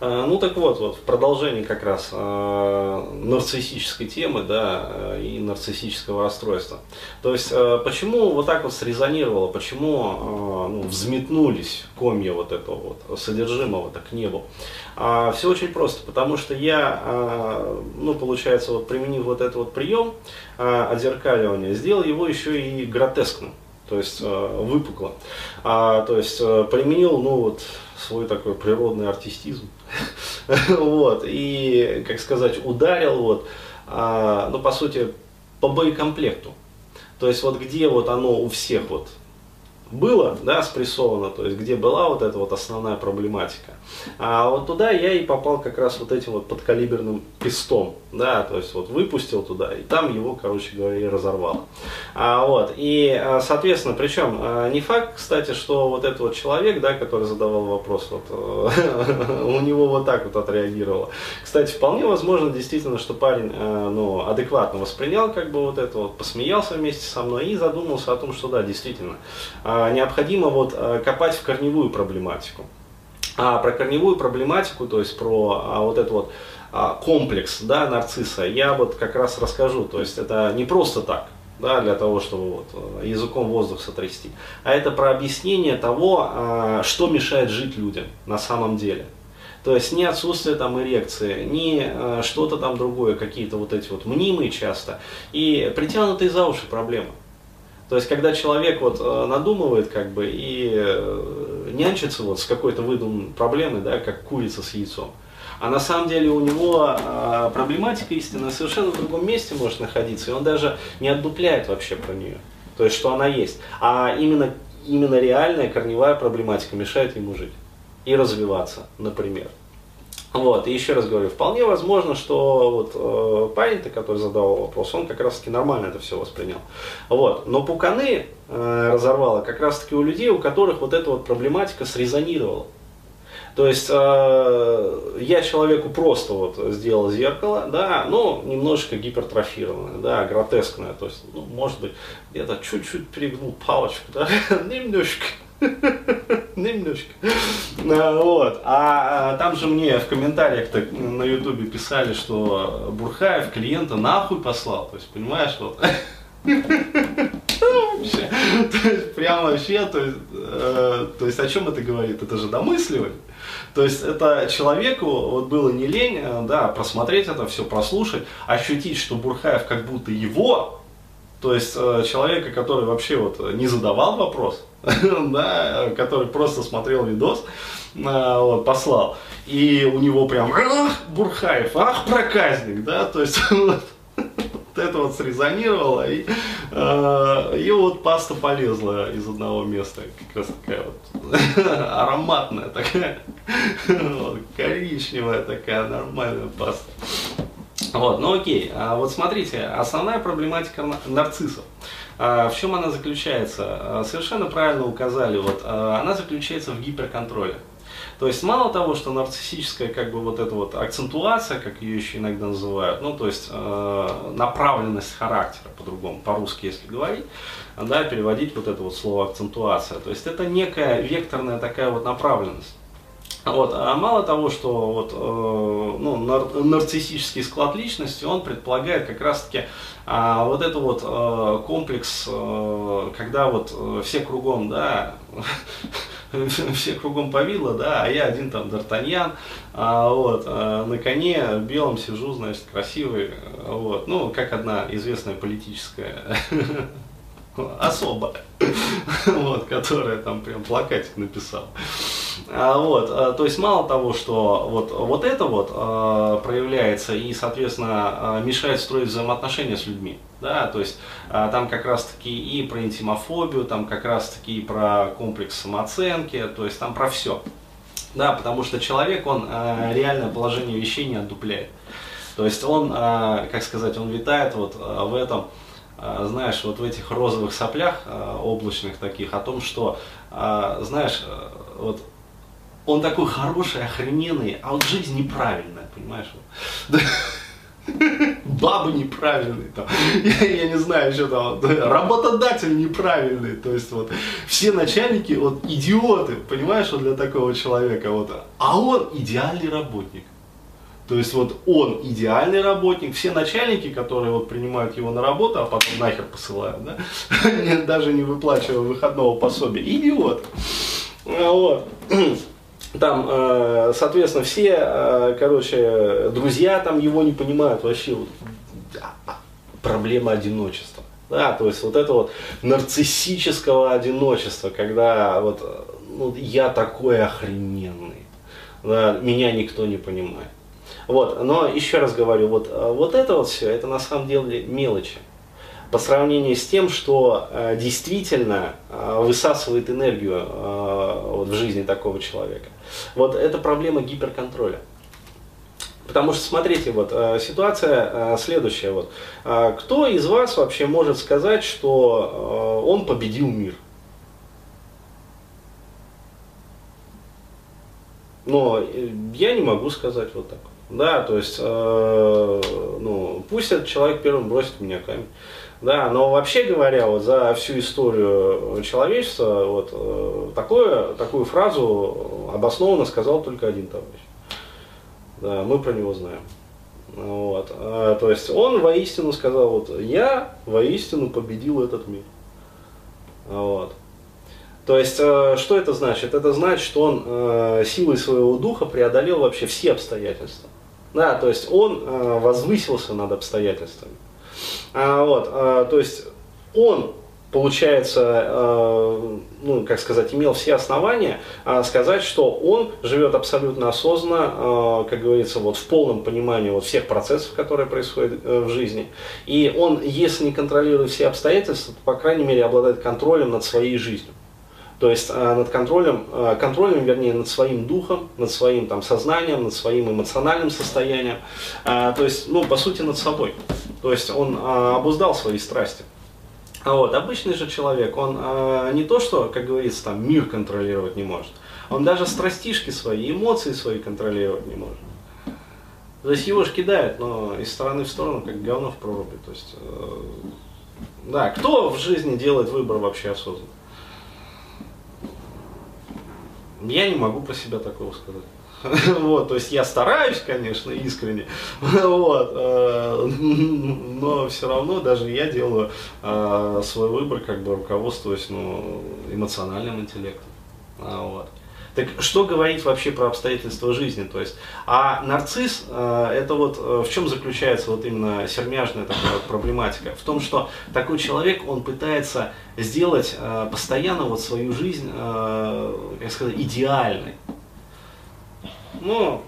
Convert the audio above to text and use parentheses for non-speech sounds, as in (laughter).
Э, ну так вот, вот в продолжении как раз э, нарциссической темы, да, э, и нарциссического расстройства. То есть, э, почему вот так вот срезонировало, почему э, ну, взметнулись комья вот этого вот содержимого-то к небу? А, все очень просто, потому что я, э, ну, получается, вот применив вот этот вот прием э, отзеркаливания, сделал его еще и гротескным то есть э, выпукло. А, то есть э, применил, ну вот, свой такой природный артистизм. (laughs) вот, и, как сказать, ударил, вот, а, ну, по сути, по боекомплекту. То есть вот где вот оно у всех вот было, да, спрессовано, то есть где была вот эта вот основная проблематика. А вот туда я и попал как раз вот этим вот подкалиберным пистом, да, то есть вот выпустил туда, и там его, короче говоря, и разорвало. А, вот, и, а, соответственно, причем а, не факт, кстати, что вот этот вот человек, да, который задавал вопрос, вот, (laughs) у него вот так вот отреагировало. Кстати, вполне возможно, действительно, что парень, а, ну, адекватно воспринял, как бы вот это вот, посмеялся вместе со мной и задумался о том, что да, действительно, необходимо вот копать в корневую проблематику. А про корневую проблематику, то есть про а, вот этот вот а, комплекс да, нарцисса, я вот как раз расскажу. То есть это не просто так, да, для того, чтобы вот, э, языком воздух сотрясти, а это про объяснение того, а, что мешает жить людям на самом деле. То есть не отсутствие там эрекции, не что-то там другое, какие-то вот эти вот мнимые часто, и притянутые за уши проблемы. То есть, когда человек вот э, надумывает как бы и э, нянчится вот с какой-то выдуманной проблемой, да, как курица с яйцом, а на самом деле у него э, проблематика истинная совершенно в другом месте может находиться, и он даже не отдупляет вообще про нее, то есть, что она есть. А именно, именно реальная корневая проблематика мешает ему жить и развиваться, например. Вот, и еще раз говорю, вполне возможно, что вот э, парень-то, который задал вопрос, он как раз-таки нормально это все воспринял. Вот, но пуканы э, разорвало как раз-таки у людей, у которых вот эта вот проблематика срезонировала. То есть э, я человеку просто вот сделал зеркало, да, но немножечко гипертрофированное, да, гротескное, то есть, ну, может быть, где-то чуть-чуть перегнул палочку, да, (laughs) немножечко. (laughs) Немножко. А, вот. А, а там же мне в комментариях-то на ютубе писали, что Бурхаев клиента нахуй послал. То есть, понимаешь, вот. (laughs) Вообще, то есть, прям вообще, то есть, э, то есть, о чем это говорит? Это же домысливание. То есть, это человеку вот было не лень, э, да, просмотреть это все, прослушать, ощутить, что Бурхаев как будто его, то есть, э, человека, который вообще вот не задавал вопрос, (laughs) да, который просто смотрел видос, а, вот, послал, и у него прям, ах, Бурхаев, ах, проказник, да, то есть (laughs) вот это вот срезонировало, и, э, и вот паста полезла из одного места, как раз такая вот (laughs) ароматная такая, вот, коричневая такая нормальная паста. Вот, ну окей, а вот смотрите, основная проблематика нарциссов. А, в чем она заключается? А, совершенно правильно указали, вот, а, она заключается в гиперконтроле. То есть мало того, что нарциссическая как бы вот эта вот акцентуация, как ее еще иногда называют, ну то есть э, направленность характера по-другому, по-русски если говорить, да, переводить вот это вот слово акцентуация. То есть это некая векторная такая вот направленность. Вот. А мало того, что вот, э, ну, нар нарциссический склад личности, он предполагает как раз-таки а, вот это вот э, комплекс, э, когда вот э, все кругом, да, (laughs) все кругом повидло, да, а я один там Д'Артаньян, а, вот, а, на коне белом сижу, значит, красивый, вот, ну, как одна известная политическая (laughs) особа, (laughs) вот, которая там прям плакатик написала. А, вот, а, то есть мало того, что вот, вот это вот а, проявляется и, соответственно, мешает строить взаимоотношения с людьми, да, то есть там как раз таки и про интимофобию, там как раз таки и про комплекс самооценки, то есть там про все, да, потому что человек, он реальное положение вещей не отдупляет, то есть он, как сказать, он витает вот в этом, знаешь, вот в этих розовых соплях облачных таких, о том, что, знаешь, вот он такой хороший, охрененный, а вот жизнь неправильная, понимаешь? бабы неправильные, там, я, я не знаю, что там, работодатель неправильный, то есть вот все начальники вот идиоты, понимаешь, вот для такого человека, вот, а он идеальный работник. То есть вот он идеальный работник, все начальники, которые вот принимают его на работу, а потом нахер посылают, да, (laughs) даже не выплачивая выходного пособия, идиот. Вот. Там, э, соответственно, все, э, короче, друзья там его не понимают вообще. Вот, проблема одиночества. Да, то есть вот это вот нарциссического одиночества, когда вот ну, я такой охрененный, да, меня никто не понимает. Вот, но еще раз говорю, вот, вот это вот все, это на самом деле мелочи по сравнению с тем, что э, действительно э, высасывает энергию э, вот, в жизни такого человека. Вот это проблема гиперконтроля. Потому что, смотрите, вот э, ситуация э, следующая. Вот. Э, кто из вас вообще может сказать, что он победил мир? Но я не могу сказать вот так. Да, то есть, э, ну, пусть этот человек первым бросит меня камень. Да, но вообще говоря, вот за всю историю человечества вот э, такое, такую фразу обоснованно сказал только один товарищ. Да, мы про него знаем. Вот. А, то есть он воистину сказал, вот я воистину победил этот мир. Вот. То есть, э, что это значит? Это значит, что он э, силой своего духа преодолел вообще все обстоятельства. Да, то есть он возвысился над обстоятельствами. А, вот, а, то есть он получается, э, ну, как сказать, имел все основания э, сказать, что он живет абсолютно осознанно, э, как говорится, вот в полном понимании вот всех процессов, которые происходят э, в жизни. И он, если не контролирует все обстоятельства, то, по крайней мере, обладает контролем над своей жизнью. То есть э, над контролем, э, контролем, вернее, над своим духом, над своим там, сознанием, над своим эмоциональным состоянием. Э, то есть, ну, по сути, над собой. То есть он обуздал свои страсти. А вот обычный же человек, он не то что, как говорится, там мир контролировать не может, он даже страстишки свои, эмоции свои контролировать не может. То есть его же кидают, но из стороны в сторону, как говно в проруби. То есть, да, кто в жизни делает выбор вообще осознанно? Я не могу про себя такого сказать. (laughs) Вот, то есть я стараюсь, конечно, искренне, (laughs) вот, э, (laughs) но все равно даже я делаю э, свой выбор, как бы руководствуясь ну, эмоциональным интеллектом. А, вот. Так что говорить вообще про обстоятельства жизни? То есть, а нарцисс, э, это вот э, в чем заключается вот именно сермяжная такая вот проблематика? В том, что такой человек, он пытается сделать э, постоянно вот свою жизнь, как сказать, идеальной. Ну,